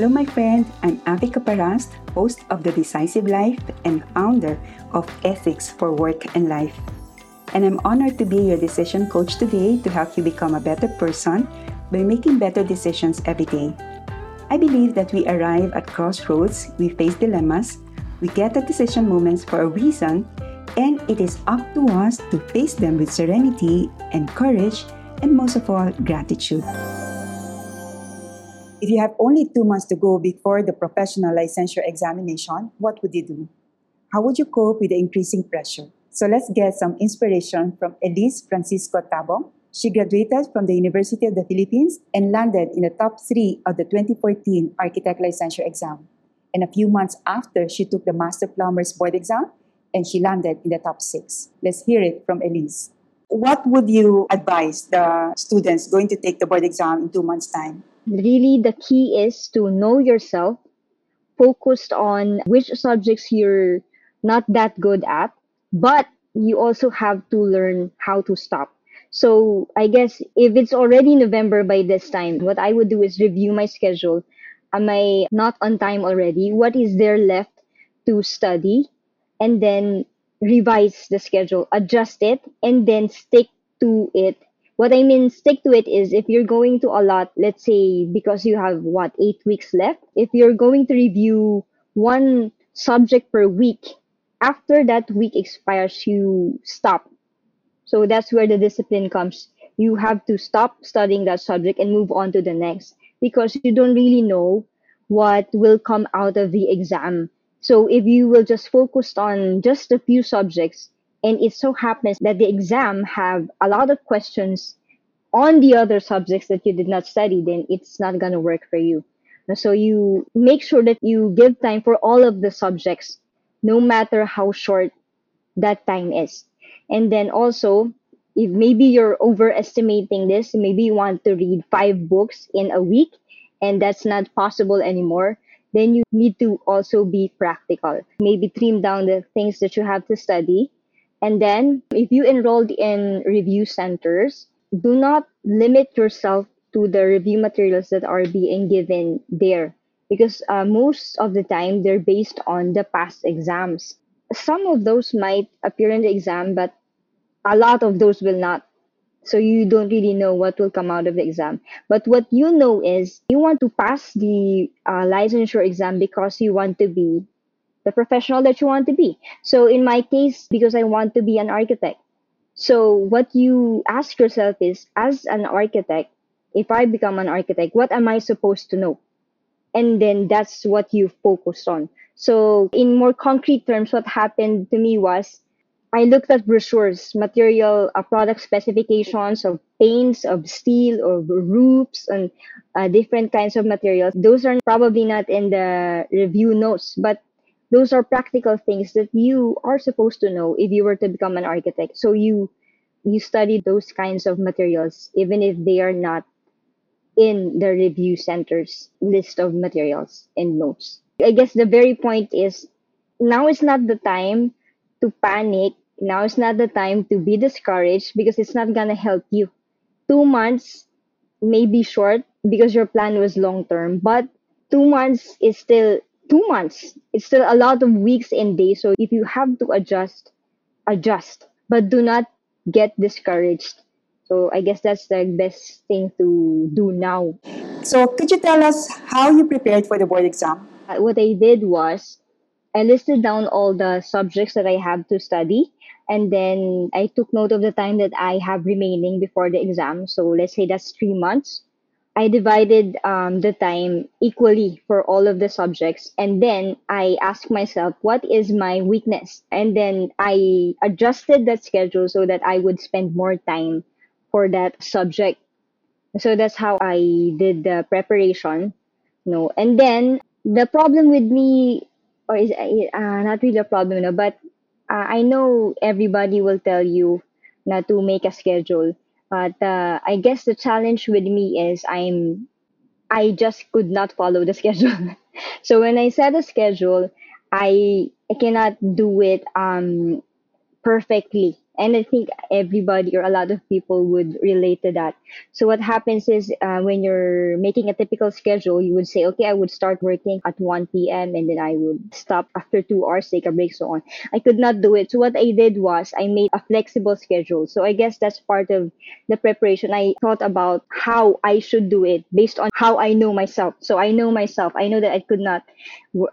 Hello, my friend. I'm Avi Kaparast, host of The Decisive Life and founder of Ethics for Work and Life. And I'm honored to be your decision coach today to help you become a better person by making better decisions every day. I believe that we arrive at crossroads, we face dilemmas, we get at decision moments for a reason, and it is up to us to face them with serenity and courage, and most of all, gratitude. If you have only two months to go before the professional licensure examination, what would you do? How would you cope with the increasing pressure? So let's get some inspiration from Elise Francisco Tabong. She graduated from the University of the Philippines and landed in the top three of the 2014 Architect Licensure exam. And a few months after, she took the Master Plumber's Board exam and she landed in the top six. Let's hear it from Elise. What would you advise the students going to take the board exam in two months' time? really the key is to know yourself, focused on which subjects you're not that good at, but you also have to learn how to stop. So I guess if it's already November by this time, what I would do is review my schedule. Am I not on time already? What is there left to study? And then revise the schedule, adjust it, and then stick to it what I mean, stick to it is if you're going to a lot, let's say, because you have what, eight weeks left, if you're going to review one subject per week, after that week expires, you stop. So that's where the discipline comes. You have to stop studying that subject and move on to the next because you don't really know what will come out of the exam. So if you will just focus on just a few subjects, and it so happens that the exam have a lot of questions on the other subjects that you did not study then it's not going to work for you. So you make sure that you give time for all of the subjects no matter how short that time is. And then also if maybe you're overestimating this maybe you want to read five books in a week and that's not possible anymore then you need to also be practical maybe trim down the things that you have to study and then, if you enrolled in review centers, do not limit yourself to the review materials that are being given there because uh, most of the time they're based on the past exams. Some of those might appear in the exam, but a lot of those will not. So you don't really know what will come out of the exam. But what you know is you want to pass the uh, licensure exam because you want to be the professional that you want to be. So in my case, because I want to be an architect. So what you ask yourself is, as an architect, if I become an architect, what am I supposed to know? And then that's what you focus on. So in more concrete terms, what happened to me was I looked at brochures, material, uh, product specifications of paints, of steel, of roofs, and uh, different kinds of materials. Those are probably not in the review notes, but those are practical things that you are supposed to know if you were to become an architect so you you study those kinds of materials even if they are not in the review center's list of materials and notes i guess the very point is now is not the time to panic now is not the time to be discouraged because it's not gonna help you two months may be short because your plan was long term but two months is still two months. It's still a lot of weeks and days. So if you have to adjust, adjust. But do not get discouraged. So I guess that's the best thing to do now. So could you tell us how you prepared for the board exam? Uh, what I did was I listed down all the subjects that I have to study. And then I took note of the time that I have remaining before the exam. So let's say that's three months. I divided um, the time equally for all of the subjects. And then I asked myself, what is my weakness? And then I adjusted that schedule so that I would spend more time for that subject. So that's how I did the preparation. Know, and then the problem with me, or is uh, not really a problem, you know, but uh, I know everybody will tell you not to make a schedule but uh, I guess the challenge with me is I'm I just could not follow the schedule. so when I set a schedule, I I cannot do it um perfectly and I think everybody or a lot of people would relate to that. So what happens is uh, when you're making a typical schedule, you would say, okay, I would start working at 1 p.m. and then I would stop after two hours, take a break, so on. I could not do it. So what I did was I made a flexible schedule. So I guess that's part of the preparation. I thought about how I should do it based on how I know myself. So I know myself. I know that I could not,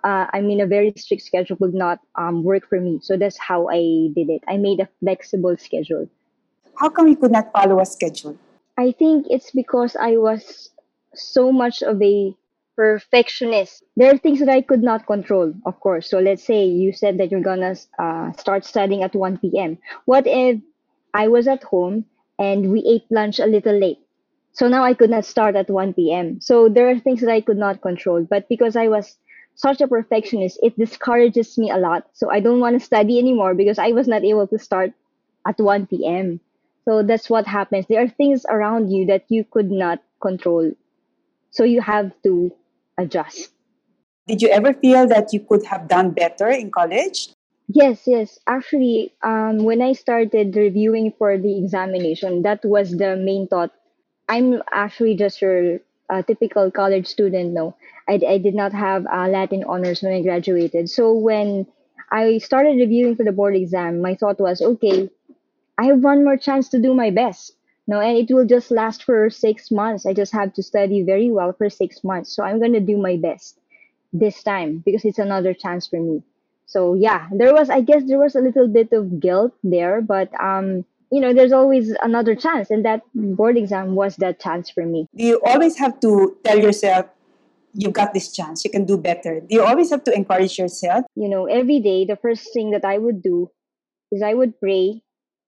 uh, I mean, a very strict schedule would not um, work for me. So that's how I did it. I made a flexible schedule. How come you could not follow a schedule? I think it's because I was so much of a perfectionist. There are things that I could not control, of course. So let's say you said that you're gonna uh, start studying at 1 p.m. What if I was at home and we ate lunch a little late? So now I could not start at 1 p.m. So there are things that I could not control. But because I was such a perfectionist, it discourages me a lot. So I don't want to study anymore because I was not able to start at 1 p.m. So that's what happens. There are things around you that you could not control. So you have to adjust. Did you ever feel that you could have done better in college? Yes, yes. Actually, um, when I started reviewing for the examination, that was the main thought. I'm actually just your uh, typical college student. No, I, I did not have uh, Latin honors when I graduated. So when I started reviewing for the board exam, my thought was, okay, I have one more chance to do my best. No, and it will just last for six months. I just have to study very well for six months. So I'm gonna do my best this time because it's another chance for me. So yeah, there was I guess there was a little bit of guilt there, but um, you know, there's always another chance, and that board exam was that chance for me. Do you always have to tell yourself you've got this chance, you can do better? Do you always have to encourage yourself? You know, every day the first thing that I would do is I would pray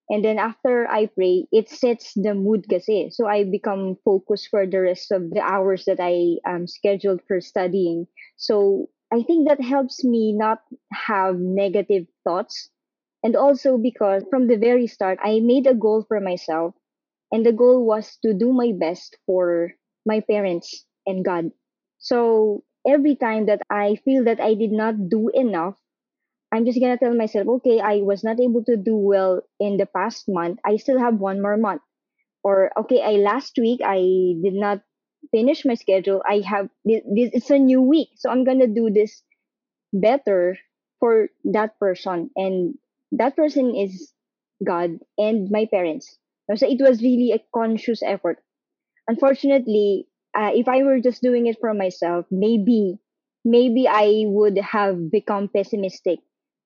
and then after I pray, it sets the mood kasi. So I become focused for the rest of the hours that I am scheduled for studying. So I think that helps me not have negative thoughts. And also because from the very start, I made a goal for myself. And the goal was to do my best for my parents and God. So every time that I feel that I did not do enough, I'm just gonna tell myself, okay, I was not able to do well in the past month. I still have one more month. Or okay, I last week I did not finish my schedule. I have this. It's a new week, so I'm gonna do this better for that person, and that person is God and my parents. So it was really a conscious effort. Unfortunately, uh, if I were just doing it for myself, maybe maybe I would have become pessimistic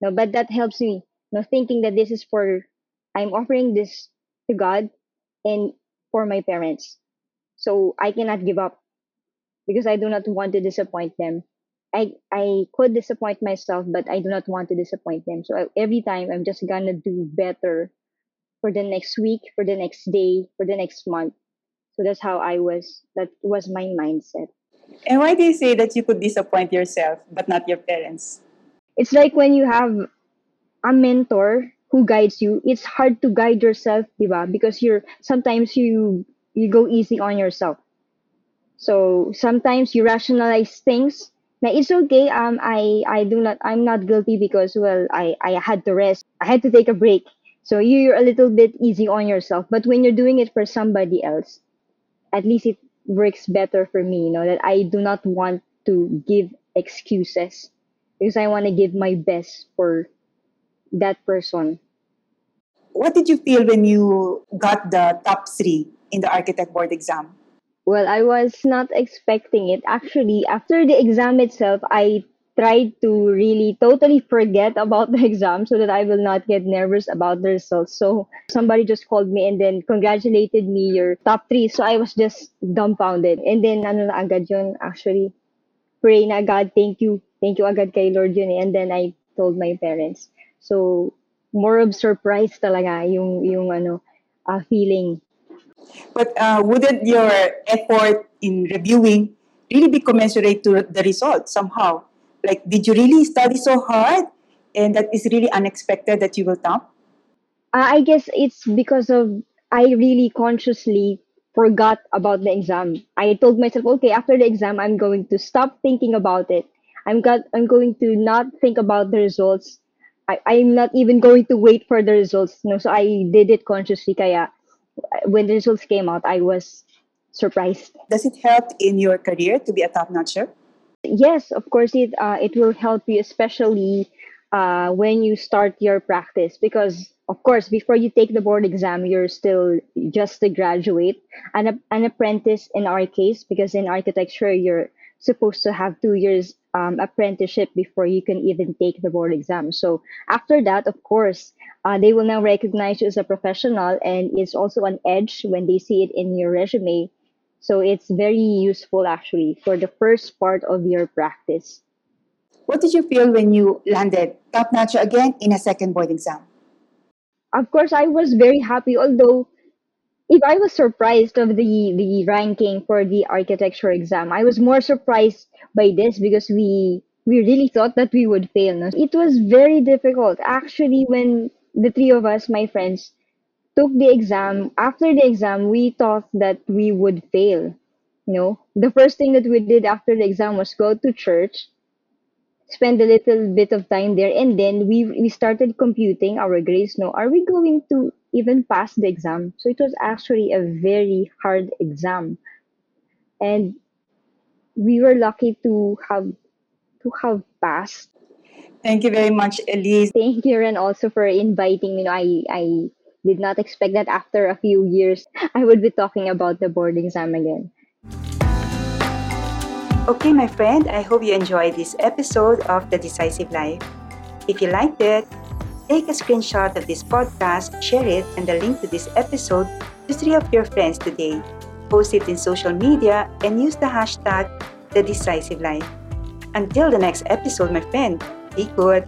no, but that helps me. No, thinking that this is for I'm offering this to God and for my parents. So I cannot give up because I do not want to disappoint them. I I could disappoint myself, but I do not want to disappoint them. So I, every time I'm just gonna do better for the next week, for the next day, for the next month. So that's how I was. That was my mindset. And why do you say that you could disappoint yourself but not your parents? It's like when you have a mentor who guides you. It's hard to guide yourself diba? because you're sometimes you you go easy on yourself. So sometimes you rationalize things now it's okay um i i do not i'm not guilty because well i i had to rest. I had to take a break. So you're a little bit easy on yourself. But when you're doing it for somebody else at least it works better for me you know that i do not want to give excuses because I want to give my best for that person. What did you feel when you got the top three in the architect board exam? Well, I was not expecting it. Actually, after the exam itself, I tried to really totally forget about the exam so that I will not get nervous about the results. So somebody just called me and then congratulated me, your top three. So I was just dumbfounded. And then ano na agad yun, actually, pray na God, thank you thank you agad kay Lord yun eh. And then I told my parents. So, more of surprise talaga yung, yung ano, uh, feeling. But uh, wouldn't your effort in reviewing really be commensurate to the result somehow? Like, did you really study so hard and that is really unexpected that you will top? Uh, I guess it's because of I really consciously forgot about the exam. I told myself, okay, after the exam, I'm going to stop thinking about it I'm got I'm going to not think about the results. I, I'm not even going to wait for the results. No, so I did it consciously. Kaya when the results came out, I was surprised. Does it help in your career to be a top notcher? Yes, of course it uh, it will help you, especially uh, when you start your practice because of course before you take the board exam you're still just a graduate an, an apprentice in our case because in architecture you're supposed to have two years um, apprenticeship before you can even take the board exam. So after that of course uh, they will now recognize you as a professional and it's also an edge when they see it in your resume. So it's very useful actually for the first part of your practice. What did you feel when you landed top notch again in a second board exam? of course i was very happy although if i was surprised of the the ranking for the architecture exam i was more surprised by this because we we really thought that we would fail. No? it was very difficult. Actually when the three of us my friends took the exam after the exam we thought that we would fail. You know the first thing that we did after the exam was go to church spend a little bit of time there and then we we started computing our grades. No? Are we going to even pass the exam. So it was actually a very hard exam. And we were lucky to have to have passed. Thank you very much, Elise. thank you and also for inviting me. I i did not expect that after a few years i would be talking about the board exam again. Okay, my friend, I hope you enjoyed this episode of The Decisive Life. If you liked it, take a screenshot of this podcast, share it, and the link to this episode to three of your friends today. Post it in social media and use the hashtag The Decisive Life. Until the next episode, my friend, be good.